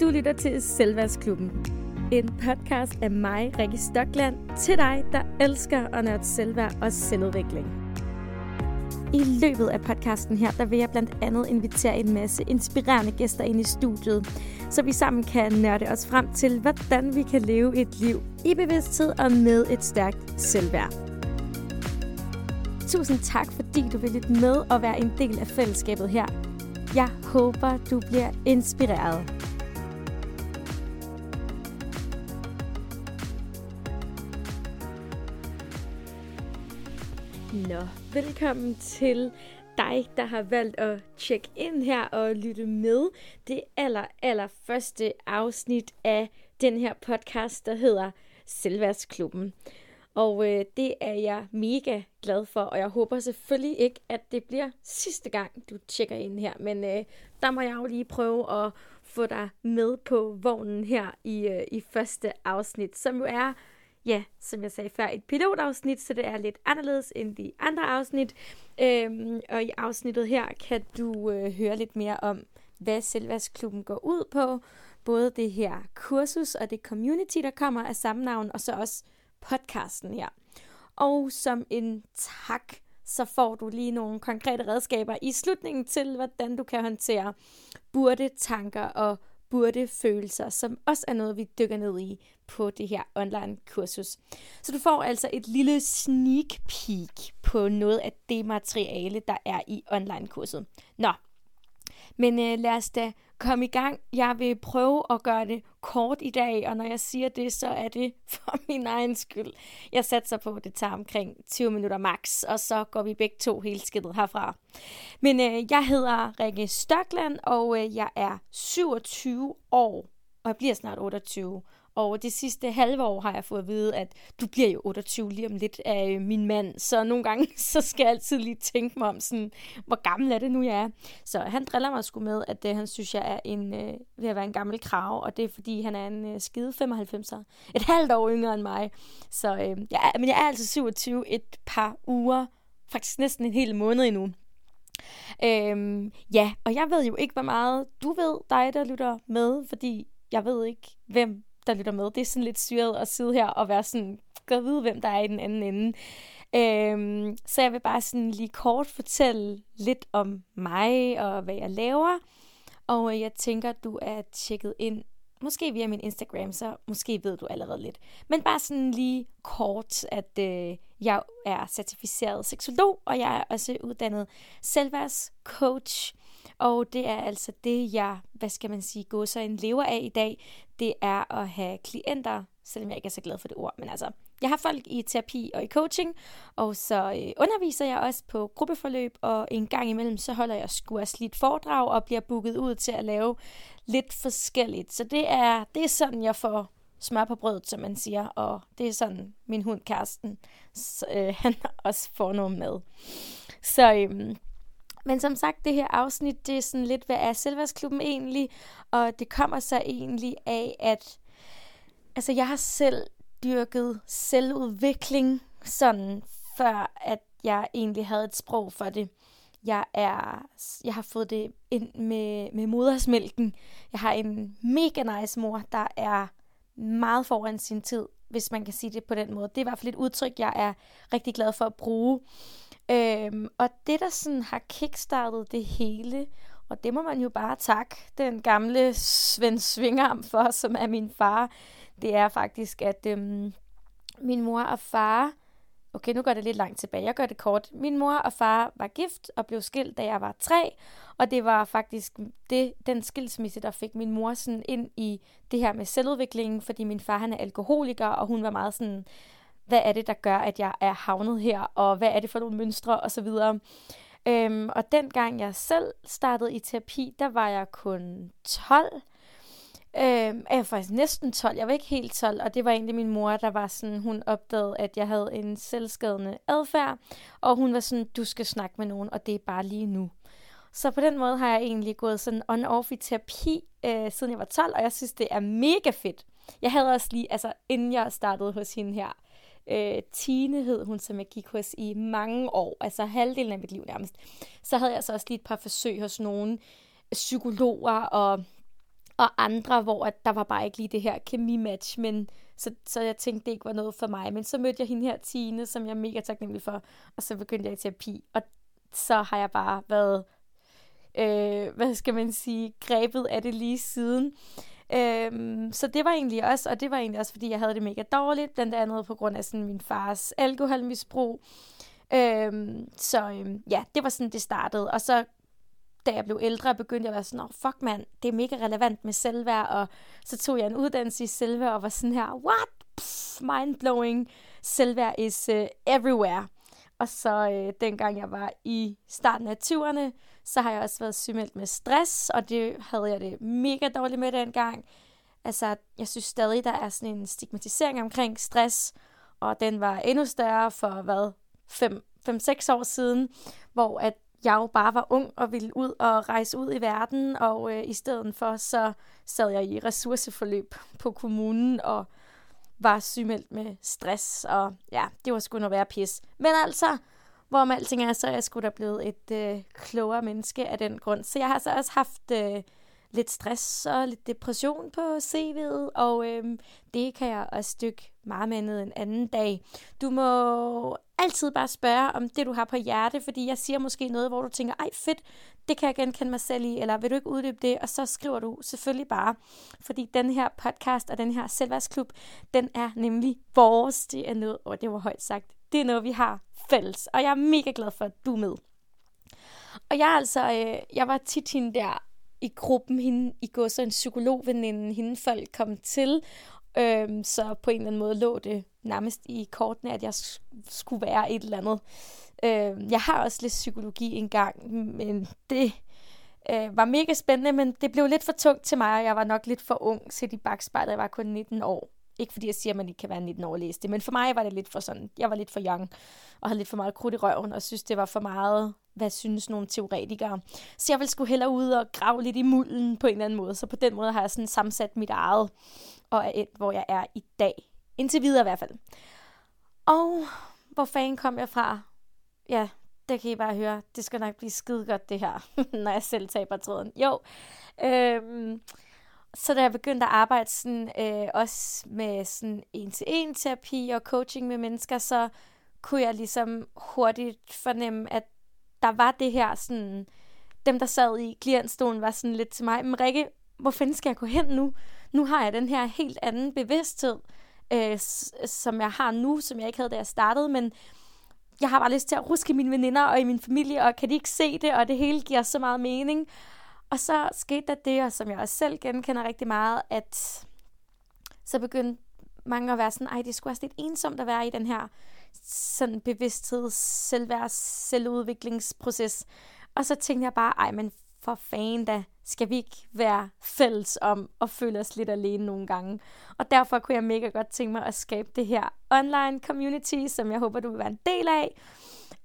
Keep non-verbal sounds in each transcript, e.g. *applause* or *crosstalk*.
Du lytter til Selvværdsklubben. En podcast af mig, Rikke Stokland, til dig, der elsker at nørde selvværd og selvudvikling. I løbet af podcasten her, der vil jeg blandt andet invitere en masse inspirerende gæster ind i studiet, så vi sammen kan nørde os frem til, hvordan vi kan leve et liv i bevidsthed og med et stærkt selvværd. Tusind tak, fordi du vil lytte med og være en del af fællesskabet her. Jeg håber, du bliver inspireret. Nå, velkommen til dig, der har valgt at tjekke ind her og lytte med. Det aller, aller første afsnit af den her podcast, der hedder Selvværdsklubben. Og øh, det er jeg mega glad for, og jeg håber selvfølgelig ikke, at det bliver sidste gang, du tjekker ind her. Men øh, der må jeg jo lige prøve at få dig med på vognen her i, øh, i første afsnit, som jo er ja, som jeg sagde før, et pilotafsnit, så det er lidt anderledes end de andre afsnit. Øhm, og i afsnittet her kan du øh, høre lidt mere om, hvad Selvværdsklubben går ud på. Både det her kursus og det community, der kommer af samme navn, og så også podcasten her. Og som en tak, så får du lige nogle konkrete redskaber i slutningen til, hvordan du kan håndtere burde tanker og burde følelser, som også er noget, vi dykker ned i på det her online kursus. Så du får altså et lille sneak peek på noget af det materiale, der er i online kurset. Nå, men øh, lad os da komme i gang. Jeg vil prøve at gøre det kort i dag, og når jeg siger det, så er det *laughs* for min egen skyld. Jeg satser på, at det tager omkring 20 minutter max, og så går vi begge to helt skidtet herfra. Men øh, jeg hedder Rikke Stockland, og øh, jeg er 27 år, og jeg bliver snart 28. Og det sidste halve år har jeg fået at vide, at du bliver jo 28 lige om lidt af min mand. Så nogle gange, *laughs* så skal jeg altid lige tænke mig om, sådan, hvor gammel er det nu, jeg er. Så han driller mig sgu med, at det, han synes, jeg er en, øh, ved at være en gammel krav. Og det er, fordi han er en øh, skide 95'er. Et halvt år yngre end mig. Så øh, jeg, men jeg er altså 27 et par uger. Faktisk næsten en hel måned endnu. Øhm, ja, og jeg ved jo ikke, hvor meget du ved, dig der lytter med, fordi jeg ved ikke, hvem der lytter med. Det er sådan lidt syret at sidde her og være sådan, gå vide, hvem der er i den anden ende. Øhm, så jeg vil bare sådan lige kort fortælle lidt om mig og hvad jeg laver. Og øh, jeg tænker, du er tjekket ind, måske via min Instagram, så måske ved du allerede lidt. Men bare sådan lige kort, at øh, jeg er certificeret seksolog, og jeg er også uddannet selvværdscoach. Og det er altså det, jeg, hvad skal man sige, går så en lever af i dag. Det er at have klienter, selvom jeg ikke er så glad for det ord, men altså, jeg har folk i terapi og i coaching, og så øh, underviser jeg også på gruppeforløb, og en gang imellem, så holder jeg sgu også lidt foredrag og bliver booket ud til at lave lidt forskelligt. Så det er, det er sådan, jeg får smør på brødet, som man siger, og det er sådan, min hund Karsten, så, øh, *laughs* han også får noget med. Så øh, men som sagt, det her afsnit, det er sådan lidt, hvad er Selvværdsklubben egentlig? Og det kommer så egentlig af, at altså, jeg har selv dyrket selvudvikling, sådan før at jeg egentlig havde et sprog for det. Jeg, er, jeg har fået det ind med, med modersmælken. Jeg har en mega nice mor, der er meget foran sin tid, hvis man kan sige det på den måde. Det er i hvert fald et udtryk, jeg er rigtig glad for at bruge. Øhm, og det, der sådan har kickstartet det hele, og det må man jo bare takke den gamle Svend Svingarm for, som er min far, det er faktisk, at øhm, min mor og far, okay, nu går det lidt langt tilbage, jeg gør det kort. Min mor og far var gift og blev skilt, da jeg var tre, og det var faktisk det, den skilsmisse, der fik min mor sådan ind i det her med selvudviklingen, fordi min far han er alkoholiker, og hun var meget sådan, hvad er det, der gør, at jeg er havnet her, og hvad er det for nogle mønstre, og så videre. Øhm, og dengang jeg selv startede i terapi, der var jeg kun 12. Øhm, jeg var faktisk næsten 12, jeg var ikke helt 12, og det var egentlig min mor, der var sådan, hun opdagede, at jeg havde en selvskadende adfærd, og hun var sådan, du skal snakke med nogen, og det er bare lige nu. Så på den måde har jeg egentlig gået sådan on-off i terapi, øh, siden jeg var 12, og jeg synes, det er mega fedt. Jeg havde også lige, altså inden jeg startede hos hende her, øh, Tine hed hun, som jeg gik hos i mange år, altså halvdelen af mit liv nærmest. Så havde jeg så også lige et par forsøg hos nogle psykologer og og andre, hvor at der var bare ikke lige det her kemi-match, men så, så jeg tænkte, det ikke var noget for mig. Men så mødte jeg hende her, Tine, som jeg er mega taknemmelig for, og så begyndte jeg i terapi, og så har jeg bare været, øh, hvad skal man sige, grebet af det lige siden. Øhm, så det var egentlig også, og det var egentlig også, fordi jeg havde det mega dårligt, blandt andet på grund af sådan min fars alkoholmisbrug. Øhm, så øhm, ja, det var sådan, det startede. Og så da jeg blev ældre, begyndte jeg at være sådan, oh, fuck mand, det er mega relevant med selvværd, og så tog jeg en uddannelse i selvværd, og var sådan her, what? Pff, mind-blowing. Selvværd is uh, everywhere. Og så øh, dengang jeg var i starten af 20'erne, så har jeg også været sygemeldt med stress, og det havde jeg det mega dårligt med dengang. Altså, jeg synes stadig, der er sådan en stigmatisering omkring stress, og den var endnu større for, hvad, 5-6 år siden, hvor at jeg jo bare var ung og ville ud og rejse ud i verden, og øh, i stedet for, så sad jeg i ressourceforløb på kommunen, og var sygemeldt med stress, og ja, det var sgu noget være pis. Men altså, Hvorom alting er, så er jeg sgu da blevet et øh, klogere menneske af den grund. Så jeg har så også haft øh, lidt stress og lidt depression på CV'et, og øh, det kan jeg også stykke meget med andet en anden dag. Du må altid bare spørge om det, du har på hjerte, fordi jeg siger måske noget, hvor du tænker, ej fedt, det kan jeg genkende mig selv i, eller vil du ikke uddybe det? Og så skriver du selvfølgelig bare, fordi den her podcast og den her selvværdsklub, den er nemlig vores. Det er noget, og det var højt sagt, det er noget, vi har fælles, og jeg er mega glad for, at du er med. Og jeg altså, øh, jeg var tit hende der i gruppen, hende, i går så en psykologveninde, hende folk kom til, Øhm, så på en eller anden måde lå det nærmest i kortene, at jeg skulle være et eller andet. Øhm, jeg har også lidt psykologi engang, men det øh, var mega spændende, men det blev lidt for tungt til mig, og jeg var nok lidt for ung set i bagspejlet. Jeg var kun 19 år. Ikke fordi jeg siger, at man ikke kan være 19 år og læse det, men for mig var det lidt for sådan, jeg var lidt for young, og havde lidt for meget krudt i røven, og synes, det var for meget, hvad synes nogle teoretikere. Så jeg ville skulle hellere ud og grave lidt i mulden på en eller anden måde, så på den måde har jeg sådan sammensat mit eget, og er et, hvor jeg er i dag. Indtil videre i hvert fald. Og hvor fanden kom jeg fra? Ja, det kan I bare høre. Det skal nok blive skide godt, det her, *laughs* når jeg selv taber tråden. Jo, øhm, så da jeg begyndte at arbejde sådan, øh, også med sådan en-til-en terapi og coaching med mennesker, så kunne jeg ligesom hurtigt fornemme, at der var det her sådan, dem der sad i klientstolen var sådan lidt til mig, men Rikke, hvor fanden skal jeg gå hen nu? Nu har jeg den her helt anden bevidsthed, øh, som jeg har nu, som jeg ikke havde, da jeg startede, men jeg har bare lyst til at ruske mine veninder og i min familie, og kan de ikke se det, og det hele giver så meget mening. Og så skete der det, og som jeg også selv genkender rigtig meget, at så begyndte mange at være sådan, ej, det skulle også lidt ensomt at være i den her sådan bevidsthed, selvværds, selvudviklingsproces. Og så tænkte jeg bare, ej, men for fanden da, skal vi ikke være fælles om at føle os lidt alene nogle gange. Og derfor kunne jeg mega godt tænke mig at skabe det her online community, som jeg håber, du vil være en del af.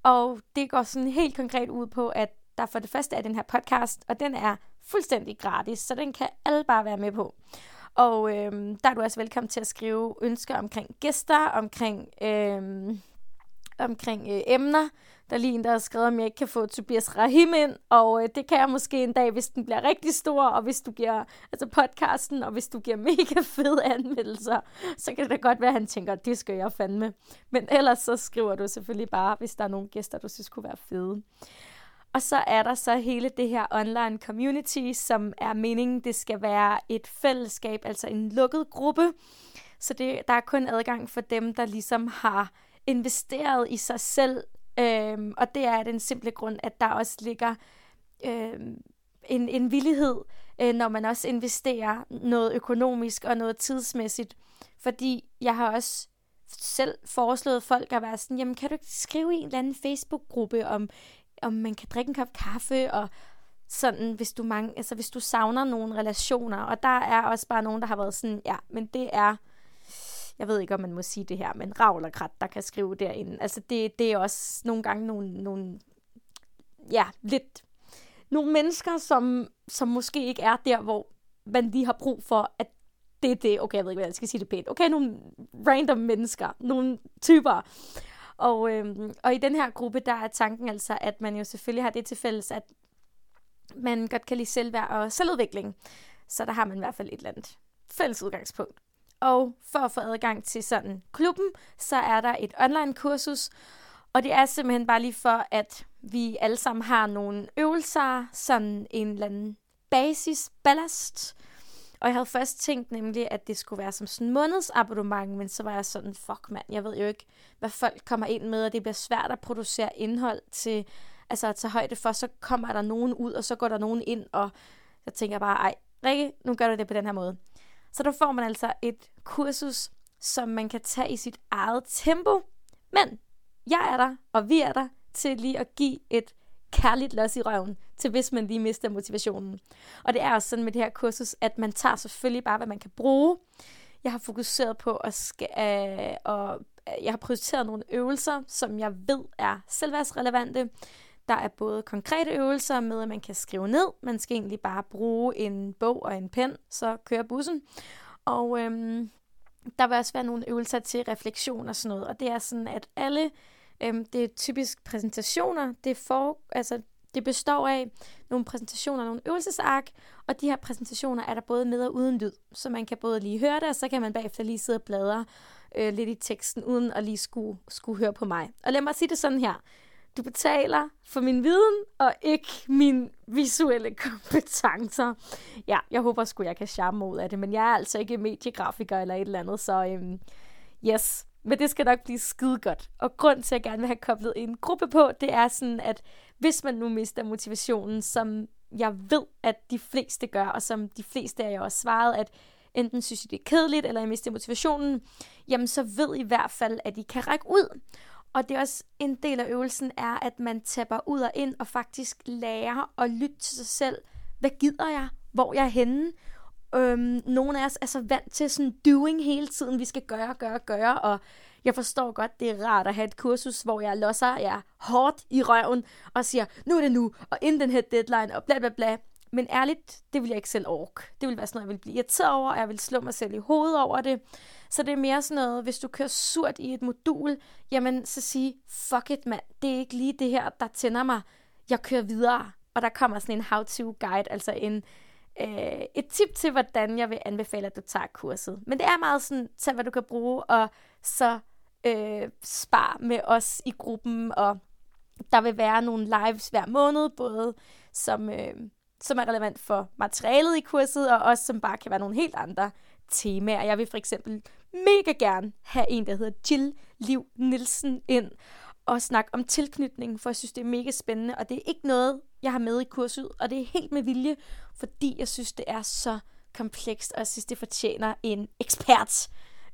Og det går sådan helt konkret ud på, at der for det første er den her podcast, og den er fuldstændig gratis, så den kan alle bare være med på. Og øhm, der er du også velkommen til at skrive ønsker omkring gæster, omkring, øhm, omkring øh, emner. Der er lige en, der har skrevet, om jeg ikke kan få Tobias Rahim ind, og øh, det kan jeg måske en dag, hvis den bliver rigtig stor, og hvis du giver, altså podcasten, og hvis du giver *laughs* mega fede anmeldelser, så kan det da godt være, at han tænker, det skal jeg fandme. Men ellers så skriver du selvfølgelig bare, hvis der er nogle gæster, du synes kunne være fede. Og så er der så hele det her online community, som er meningen, det skal være et fællesskab, altså en lukket gruppe. Så det, der er kun adgang for dem, der ligesom har investeret i sig selv. Øhm, og det er den simple grund, at der også ligger øhm, en, en villighed, øh, når man også investerer noget økonomisk og noget tidsmæssigt. Fordi jeg har også selv foreslået folk at være sådan, jamen kan du ikke skrive i en eller anden Facebook-gruppe om om man kan drikke en kop kaffe, og sådan, hvis du, mange, altså, hvis du savner nogle relationer. Og der er også bare nogen, der har været sådan, ja, men det er, jeg ved ikke, om man må sige det her, men ravl og krat, der kan skrive derinde. Altså, det, det er også nogle gange nogle, nogle ja, lidt, nogle mennesker, som, som måske ikke er der, hvor man lige har brug for, at det er det, okay, jeg ved ikke, hvad jeg skal sige det pænt, okay, nogle random mennesker, nogle typer, og, øhm, og i den her gruppe, der er tanken altså, at man jo selvfølgelig har det til fælles, at man godt kan lide selvværd og selvudvikling. Så der har man i hvert fald et eller andet fælles udgangspunkt. Og for at få adgang til sådan klubben, så er der et online kursus, og det er simpelthen bare lige for, at vi alle sammen har nogle øvelser, sådan en eller anden basis ballast. Og jeg havde først tænkt nemlig, at det skulle være som sådan en månedsabonnement, men så var jeg sådan, fuck mand, jeg ved jo ikke, hvad folk kommer ind med, og det bliver svært at producere indhold til, altså at tage højde for, så kommer der nogen ud, og så går der nogen ind, og jeg tænker bare, ej, Rikke, nu gør du det på den her måde. Så der får man altså et kursus, som man kan tage i sit eget tempo. Men jeg er der, og vi er der, til lige at give et kærligt los i røven, til hvis man lige mister motivationen. Og det er også sådan med det her kursus, at man tager selvfølgelig bare, hvad man kan bruge. Jeg har fokuseret på at, skal, øh, og øh, jeg har prioriteret nogle øvelser, som jeg ved er selvværdsrelevante. Der er både konkrete øvelser med, at man kan skrive ned. Man skal egentlig bare bruge en bog og en pen, så kører bussen. Og øhm, der vil også være nogle øvelser til refleksion og sådan noget. Og det er sådan, at alle, øhm, det er typisk præsentationer, det, for, altså, det består af nogle præsentationer, nogle øvelsesark, og de her præsentationer er der både med og uden lyd, så man kan både lige høre det, og så kan man bagefter lige sidde og bladre øh, lidt i teksten, uden at lige skulle, skulle høre på mig. Og lad mig sige det sådan her du betaler for min viden, og ikke min visuelle kompetencer. Ja, jeg håber sgu, jeg kan charme ud af det, men jeg er altså ikke mediegrafiker eller et eller andet, så øhm, yes. Men det skal nok blive skide godt. Og grund til, at jeg gerne vil have koblet en gruppe på, det er sådan, at hvis man nu mister motivationen, som jeg ved, at de fleste gør, og som de fleste af jer også svaret, at enten synes I, det er kedeligt, eller I mister motivationen, jamen så ved I i hvert fald, at I kan række ud. Og det er også en del af øvelsen er, at man tapper ud og ind og faktisk lærer at lytte til sig selv. Hvad gider jeg? Hvor jeg er henne? Øhm, nogle af os er så vant til sådan doing hele tiden. Vi skal gøre, gøre, gøre. Og jeg forstår godt, det er rart at have et kursus, hvor jeg losser jer hårdt i røven og siger, nu er det nu, og inden den her deadline, og bla bla bla. Men ærligt, det vil jeg ikke selv orke. Det vil være sådan noget, jeg vil blive irriteret over, og jeg vil slå mig selv i hovedet over det. Så det er mere sådan noget, hvis du kører surt i et modul, jamen så sig, fuck it mand, det er ikke lige det her, der tænder mig. Jeg kører videre. Og der kommer sådan en how-to guide, altså en, øh, et tip til, hvordan jeg vil anbefale, at du tager kurset. Men det er meget sådan, tag hvad du kan bruge, og så øh, spar med os i gruppen, og der vil være nogle lives hver måned, både som, øh, som er relevant for materialet i kurset, og også som bare kan være nogle helt andre temaer. Jeg vil for eksempel mega gerne have en, der hedder Jill Liv Nielsen ind og snakke om tilknytning, for jeg synes, det er mega spændende, og det er ikke noget, jeg har med i kurset, og det er helt med vilje, fordi jeg synes, det er så komplekst, og jeg synes, det fortjener en ekspert,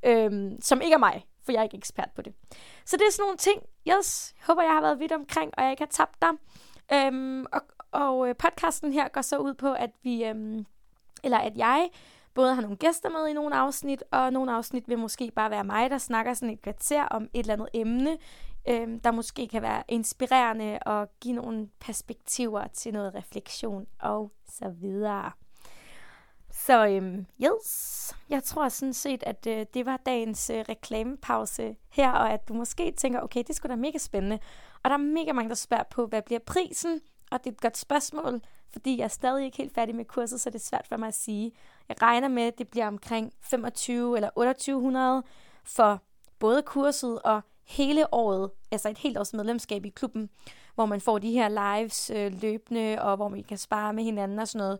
øhm, som ikke er mig, for jeg er ikke ekspert på det. Så det er sådan nogle ting. Yes, jeg håber, jeg har været vidt omkring, og jeg ikke har tabt dig. Øhm, og, og øh, podcasten her går så ud på, at vi, øhm, eller at jeg både har nogle gæster med i nogle afsnit, og nogle afsnit vil måske bare være mig, der snakker sådan et kvarter om et eller andet emne, øh, der måske kan være inspirerende og give nogle perspektiver til noget refleksion og så videre. Så øhm, yes, jeg tror sådan set, at øh, det var dagens øh, reklamepause her, og at du måske tænker, okay, det skulle da mega spændende. Og der er mega mange, der spørger på, hvad bliver prisen? Og det er et godt spørgsmål, fordi jeg er stadig ikke helt færdig med kurset, så det er svært for mig at sige. Jeg regner med, at det bliver omkring 25 eller 2800 for både kurset og hele året, altså et helt års medlemskab i klubben, hvor man får de her lives øh, løbende, og hvor man kan spare med hinanden og sådan noget.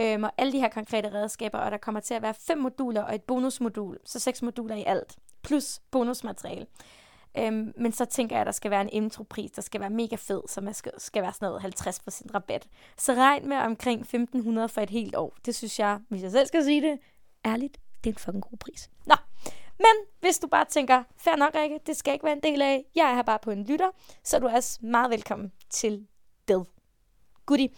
Øhm, og alle de her konkrete redskaber, og der kommer til at være fem moduler og et bonusmodul, så seks moduler i alt, plus bonusmateriale. Øhm, men så tænker jeg, at der skal være en intropris, der skal være mega fed, så man skal, skal være sådan noget 50% rabat. Så regn med omkring 1500 for et helt år. Det synes jeg, hvis jeg selv skal sige det, ærligt, det er en fucking god pris. Nå, men hvis du bare tænker, fair nok Rikke, det skal ikke være en del af, jeg er her bare på en lytter, så er du også meget velkommen til det. Goodie.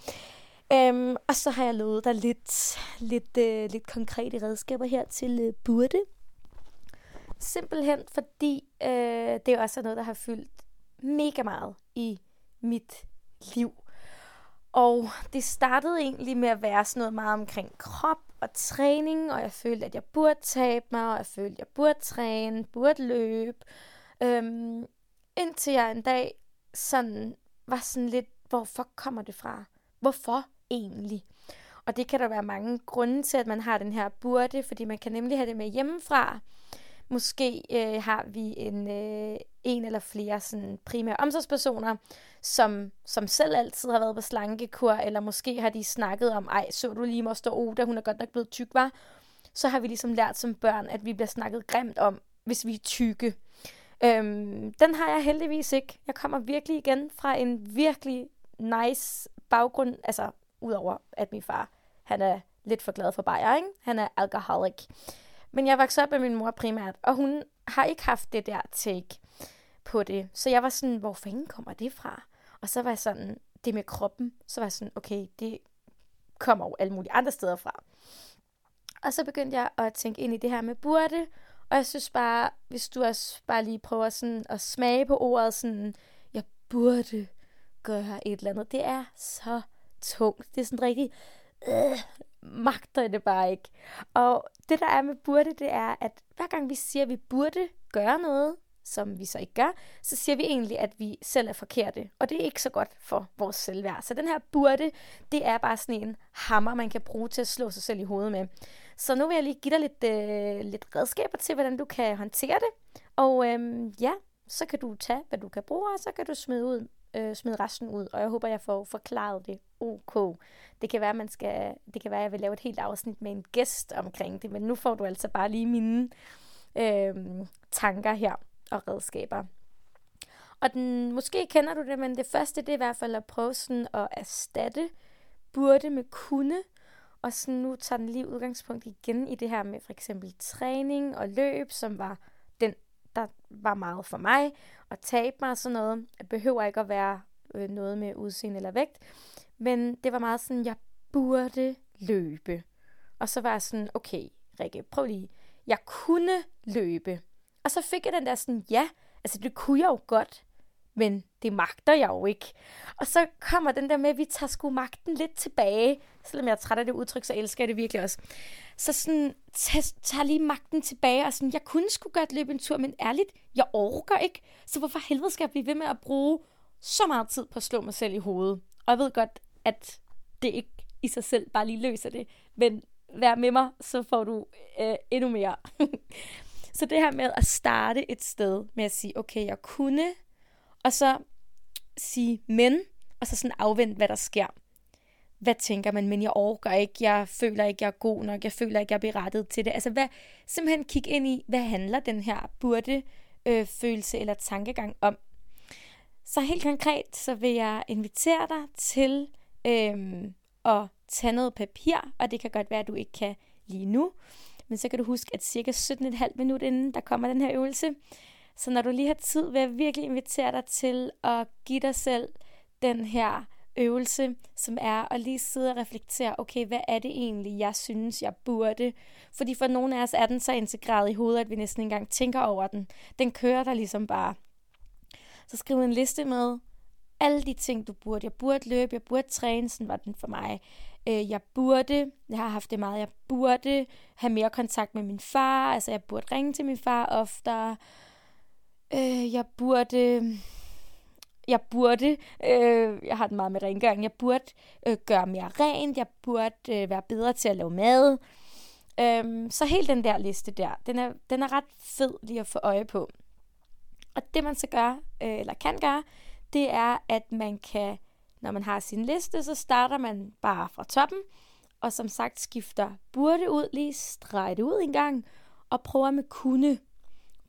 Øhm, og så har jeg lovet dig lidt, lidt, øh, lidt konkrete redskaber her til øh, burde. Simpelthen fordi øh, det også er noget, der har fyldt mega meget i mit liv. Og det startede egentlig med at være sådan noget meget omkring krop og træning, og jeg følte, at jeg burde tabe mig, og jeg følte, at jeg burde træne, burde løbe. Øhm, indtil jeg en dag sådan var sådan lidt, hvorfor kommer det fra? Hvorfor egentlig? Og det kan der være mange grunde til, at man har den her burde, fordi man kan nemlig have det med hjemmefra. Måske øh, har vi en, øh, en eller flere sådan, primære omsorgspersoner, som, som selv altid har været på slankekur, eller måske har de snakket om, ej, så du lige Moster Oda, hun er godt nok blevet tyk, var. Så har vi ligesom lært som børn, at vi bliver snakket grimt om, hvis vi er tykke. Øhm, den har jeg heldigvis ikke. Jeg kommer virkelig igen fra en virkelig nice baggrund, altså udover at min far, han er lidt for glad for bajer, ikke? Han er alcoholic. Men jeg voksede op med min mor primært, og hun har ikke haft det der take på det. Så jeg var sådan, hvor fanden kommer det fra? Og så var jeg sådan, det med kroppen, så var jeg sådan, okay, det kommer jo alle mulige andre steder fra. Og så begyndte jeg at tænke ind i det her med burde, og jeg synes bare, hvis du også bare lige prøver sådan at smage på ordet, sådan, jeg burde gøre et eller andet, det er så tungt. Det er sådan rigtig, øh, magter det bare ikke. Og det der er med burde, det er, at hver gang vi siger, at vi burde gøre noget, som vi så ikke gør, så siger vi egentlig, at vi selv er forkerte. Og det er ikke så godt for vores selvværd. Så den her burde, det er bare sådan en hammer, man kan bruge til at slå sig selv i hovedet med. Så nu vil jeg lige give dig lidt, øh, lidt redskaber til, hvordan du kan håndtere det. Og øh, ja, så kan du tage, hvad du kan bruge, og så kan du smide, ud, øh, smide resten ud. Og jeg håber, jeg får forklaret det ok. Det kan være, man skal, det kan være, jeg vil lave et helt afsnit med en gæst omkring det, men nu får du altså bare lige mine øh, tanker her og redskaber. Og den, måske kender du det, men det første, det er i hvert fald at prøve sådan at erstatte burde med kunne. Og så nu tager den lige udgangspunkt igen i det her med for eksempel træning og løb, som var den, der var meget for mig at tabe mig og sådan noget. Det behøver ikke at være øh, noget med udseende eller vægt. Men det var meget sådan, jeg burde løbe. Og så var jeg sådan, okay, Rikke, prøv lige. Jeg kunne løbe. Og så fik jeg den der sådan, ja, altså det kunne jeg jo godt, men det magter jeg jo ikke. Og så kommer den der med, at vi tager sgu magten lidt tilbage. Selvom jeg er træt af det udtryk, så elsker jeg det virkelig også. Så sådan, tager lige magten tilbage, og sådan, jeg kunne sgu godt løbe en tur, men ærligt, jeg orker ikke. Så hvorfor helvede skal jeg blive ved med at bruge så meget tid på at slå mig selv i hovedet? Og jeg ved godt, at det ikke i sig selv bare lige løser det. Men vær med mig, så får du øh, endnu mere. *laughs* Så det her med at starte et sted med at sige, okay, jeg kunne, og så sige men, og så sådan afvente, hvad der sker. Hvad tænker man, men jeg overgår ikke, jeg føler ikke, jeg er god nok, jeg føler ikke, jeg er berettet til det. Altså hvad, simpelthen kig ind i, hvad handler den her burde øh, følelse eller tankegang om. Så helt konkret, så vil jeg invitere dig til øh, at tage noget papir, og det kan godt være, at du ikke kan lige nu, men så kan du huske, at cirka 17,5 minutter inden der kommer den her øvelse. Så når du lige har tid, vil jeg virkelig invitere dig til at give dig selv den her øvelse, som er at lige sidde og reflektere, okay, hvad er det egentlig, jeg synes, jeg burde? Fordi for nogle af os er den så integreret i hovedet, at vi næsten ikke engang tænker over den. Den kører der ligesom bare. Så skriv en liste med alle de ting, du burde. Jeg burde løbe, jeg burde træne, sådan var den for mig. Øh, jeg burde, jeg har haft det meget, jeg burde have mere kontakt med min far, altså jeg burde ringe til min far oftere. Øh, jeg burde, jeg burde, øh, jeg har den meget med rengøring, jeg burde øh, gøre mere rent, jeg burde øh, være bedre til at lave mad. Øh, så helt den der liste der, den er, den er ret fed lige at få øje på. Og det man så gør, øh, eller kan gøre, det er, at man kan når man har sin liste, så starter man bare fra toppen, og som sagt skifter burde ud, lige streg det ud en gang, og prøver med kunne.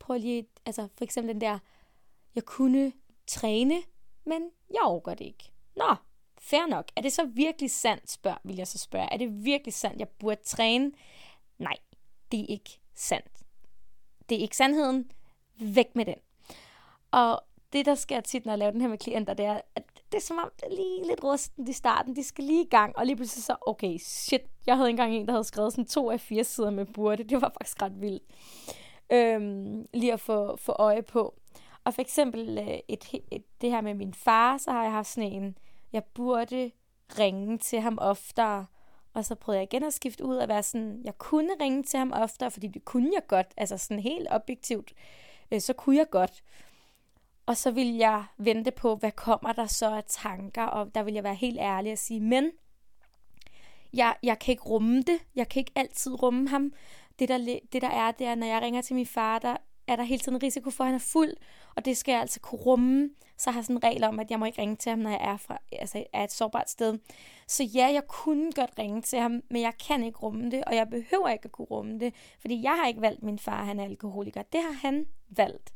Prøv lige, altså for eksempel den der, jeg kunne træne, men jeg overgår det ikke. Nå, fair nok. Er det så virkelig sandt, spørg, vil jeg så spørge. Er det virkelig sandt, jeg burde træne? Nej, det er ikke sandt. Det er ikke sandheden. Væk med den. Og det, der sker tit, når jeg laver den her med klienter, det er, at det er som om, det er lige lidt rusten i starten. De skal lige i gang, og lige pludselig så, okay, shit. Jeg havde engang en, der havde skrevet sådan to af fire sider med burde. Det var faktisk ret vildt. Øhm, lige at få, få øje på. Og for eksempel øh, et, et, det her med min far, så har jeg haft sådan en, jeg burde ringe til ham oftere. Og så prøvede jeg igen at skifte ud og være sådan, jeg kunne ringe til ham oftere, fordi det kunne jeg godt. Altså sådan helt objektivt, øh, så kunne jeg godt. Og så vil jeg vente på, hvad kommer der så af tanker, og der vil jeg være helt ærlig og sige, men jeg, jeg kan ikke rumme det. Jeg kan ikke altid rumme ham. Det der, det der er, det er, når jeg ringer til min far, der er der hele tiden en risiko for, at han er fuld, og det skal jeg altså kunne rumme. Så har sådan en regel om, at jeg må ikke ringe til ham, når jeg er, fra, altså er et sårbart sted. Så ja, jeg kunne godt ringe til ham, men jeg kan ikke rumme det, og jeg behøver ikke at kunne rumme det, fordi jeg har ikke valgt min far, han er alkoholiker. Det har han valgt.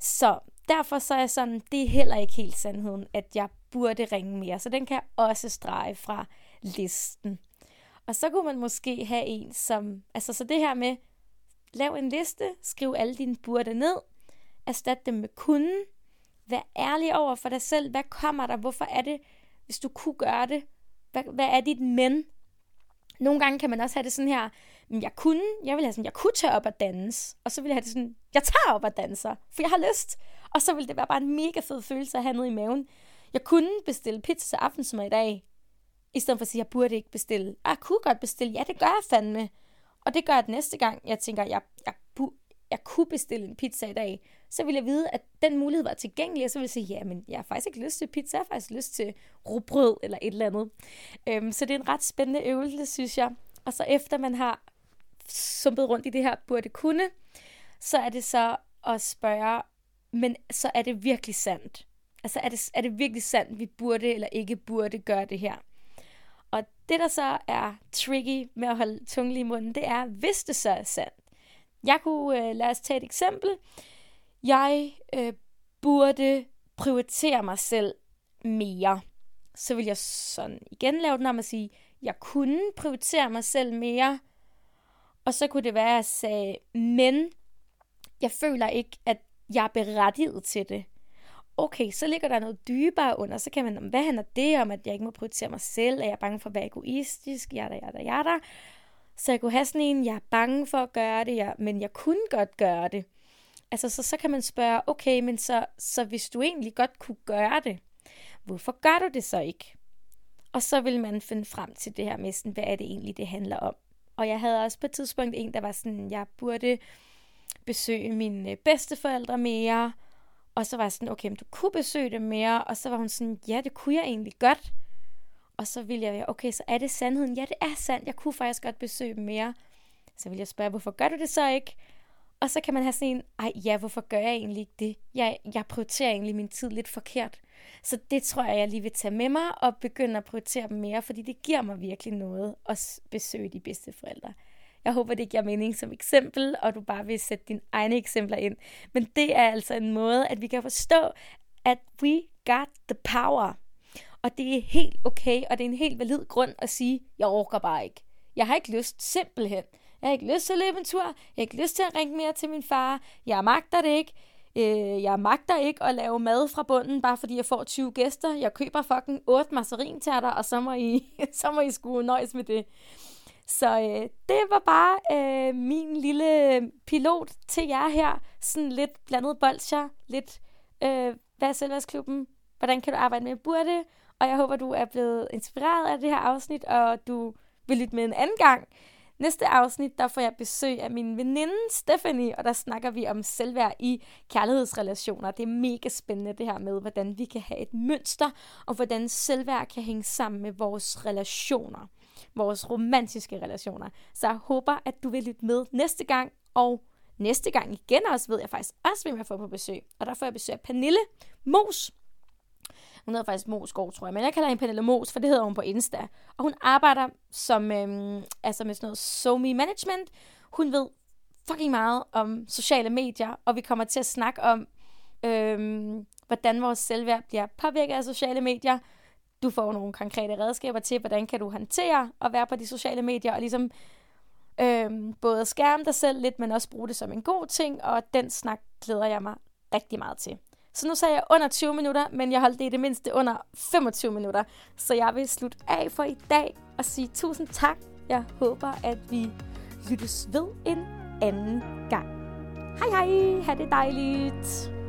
Så derfor så er jeg sådan, det er heller ikke helt sandheden, at jeg burde ringe mere. Så den kan jeg også strege fra listen. Og så kunne man måske have en som, altså så det her med, lav en liste, skriv alle dine burde ned, erstat dem med kunden, vær ærlig over for dig selv, hvad kommer der, hvorfor er det, hvis du kunne gøre det, hvad, hvad er dit men? Nogle gange kan man også have det sådan her, men jeg kunne, jeg vil have sådan, jeg kunne tage op og danse, og så vil jeg have det sådan, jeg tager op og danser, for jeg har lyst. Og så vil det være bare en mega fed følelse at have noget i maven. Jeg kunne bestille pizza til aftensmad i dag, i stedet for at sige, jeg burde ikke bestille. Jeg kunne godt bestille, ja det gør jeg fandme. Og det gør jeg næste gang, jeg tænker, jeg, jeg, jeg kunne bestille en pizza i dag, så vil jeg vide, at den mulighed var tilgængelig, og så vil jeg sige, ja, men jeg har faktisk ikke lyst til pizza, jeg har faktisk lyst til rugbrød eller et eller andet. Øhm, så det er en ret spændende øvelse, synes jeg. Og så efter man har sumpet rundt i det her burde kunne, så er det så at spørge, men så er det virkelig sandt? Altså er det, er det virkelig sandt, vi burde eller ikke burde gøre det her? Det, der så er tricky med at holde tungen i munden, det er, hvis det så er sandt. Jeg kunne, øh, lad os tage et eksempel. Jeg øh, burde prioritere mig selv mere. Så vil jeg sådan igen lave den om at sige, jeg kunne prioritere mig selv mere. Og så kunne det være, at jeg sagde, men jeg føler ikke, at jeg er berettiget til det. Okay, så ligger der noget dybere under. Så kan man, hvad handler det om, at jeg ikke må prioritere mig selv? Er jeg bange for at være egoistisk? Jada, jada, jada. Så jeg kunne have sådan en, jeg er bange for at gøre det, jeg, men jeg kunne godt gøre det. Altså, så, så kan man spørge, okay, men så, så hvis du egentlig godt kunne gøre det, hvorfor gør du det så ikke? Og så vil man finde frem til det her med, sådan, hvad er det egentlig, det handler om. Og jeg havde også på et tidspunkt en, der var sådan, jeg burde besøge mine øh, bedsteforældre mere. Og så var jeg sådan, okay, men du kunne besøge det mere. Og så var hun sådan, ja, det kunne jeg egentlig godt. Og så ville jeg okay, så er det sandheden? Ja, det er sandt. Jeg kunne faktisk godt besøge dem mere. Så ville jeg spørge, hvorfor gør du det så ikke? Og så kan man have sådan en, ej ja, hvorfor gør jeg egentlig ikke det? Jeg, jeg prioriterer egentlig min tid lidt forkert. Så det tror jeg, jeg lige vil tage med mig og begynde at prioritere dem mere, fordi det giver mig virkelig noget at besøge de bedste forældre. Jeg håber, det giver mening som eksempel, og du bare vil sætte dine egne eksempler ind. Men det er altså en måde, at vi kan forstå, at we got the power. Og det er helt okay, og det er en helt valid grund at sige, jeg orker bare ikke. Jeg har ikke lyst, simpelthen. Jeg har ikke lyst til at løbe en tur. Jeg har ikke lyst til at ringe mere til min far. Jeg magter det ikke. Øh, jeg magter ikke at lave mad fra bunden, bare fordi jeg får 20 gæster. Jeg køber fucking 8 masserinterter, og så må I, *laughs* så må I skulle nøjes med det. Så øh, det var bare øh, min lille pilot til jer her. Sådan lidt blandet bolcher, lidt øh, hvad er selvværdsklubben? Hvordan kan du arbejde med burde? Og jeg håber, du er blevet inspireret af det her afsnit, og du vil lytte med en anden gang. Næste afsnit, der får jeg besøg af min veninde Stephanie, og der snakker vi om selvværd i kærlighedsrelationer. Det er mega spændende det her med, hvordan vi kan have et mønster, og hvordan selvværd kan hænge sammen med vores relationer. Vores romantiske relationer. Så jeg håber, at du vil lytte med næste gang, og næste gang igen også ved jeg faktisk også, hvem jeg får på besøg. Og der får jeg besøg af Pernille Mos. Hun hedder faktisk Mos tror jeg, men jeg kalder hende Pernille Mos, for det hedder hun på Insta. Og hun arbejder som, øhm, altså med sådan noget SoMe Management. Hun ved fucking meget om sociale medier, og vi kommer til at snakke om, øhm, hvordan vores selvværd bliver påvirket af sociale medier. Du får nogle konkrete redskaber til, hvordan kan du håndtere at være på de sociale medier, og ligesom øhm, både skærme dig selv lidt, men også bruge det som en god ting, og den snak glæder jeg mig rigtig meget til. Så nu sagde jeg under 20 minutter, men jeg holdt det i det mindste under 25 minutter. Så jeg vil slutte af for i dag og sige tusind tak. Jeg håber, at vi lyttes ved en anden gang. Hej hej, ha' det dejligt.